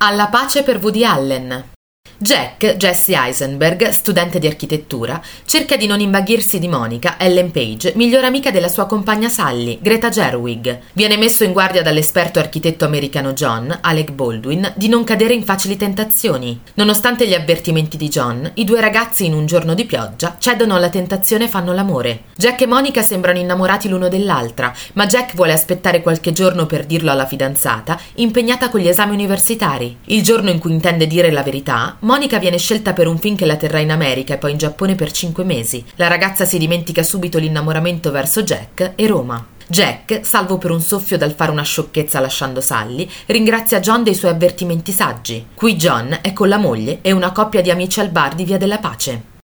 Alla pace per Woody Allen. Jack, Jesse Eisenberg, studente di architettura, cerca di non invaghirsi di Monica, Ellen Page, migliore amica della sua compagna Sally, Greta Gerwig. Viene messo in guardia dall'esperto architetto americano John, Alec Baldwin, di non cadere in facili tentazioni. Nonostante gli avvertimenti di John, i due ragazzi in un giorno di pioggia cedono alla tentazione e fanno l'amore. Jack e Monica sembrano innamorati l'uno dell'altra, ma Jack vuole aspettare qualche giorno per dirlo alla fidanzata, impegnata con gli esami universitari. Il giorno in cui intende dire la verità, Monica viene scelta per un film che la terrà in America e poi in Giappone per cinque mesi. La ragazza si dimentica subito l'innamoramento verso Jack e Roma. Jack, salvo per un soffio dal fare una sciocchezza lasciando Sally, ringrazia John dei suoi avvertimenti saggi. Qui John è con la moglie e una coppia di amici al bar di Via della Pace.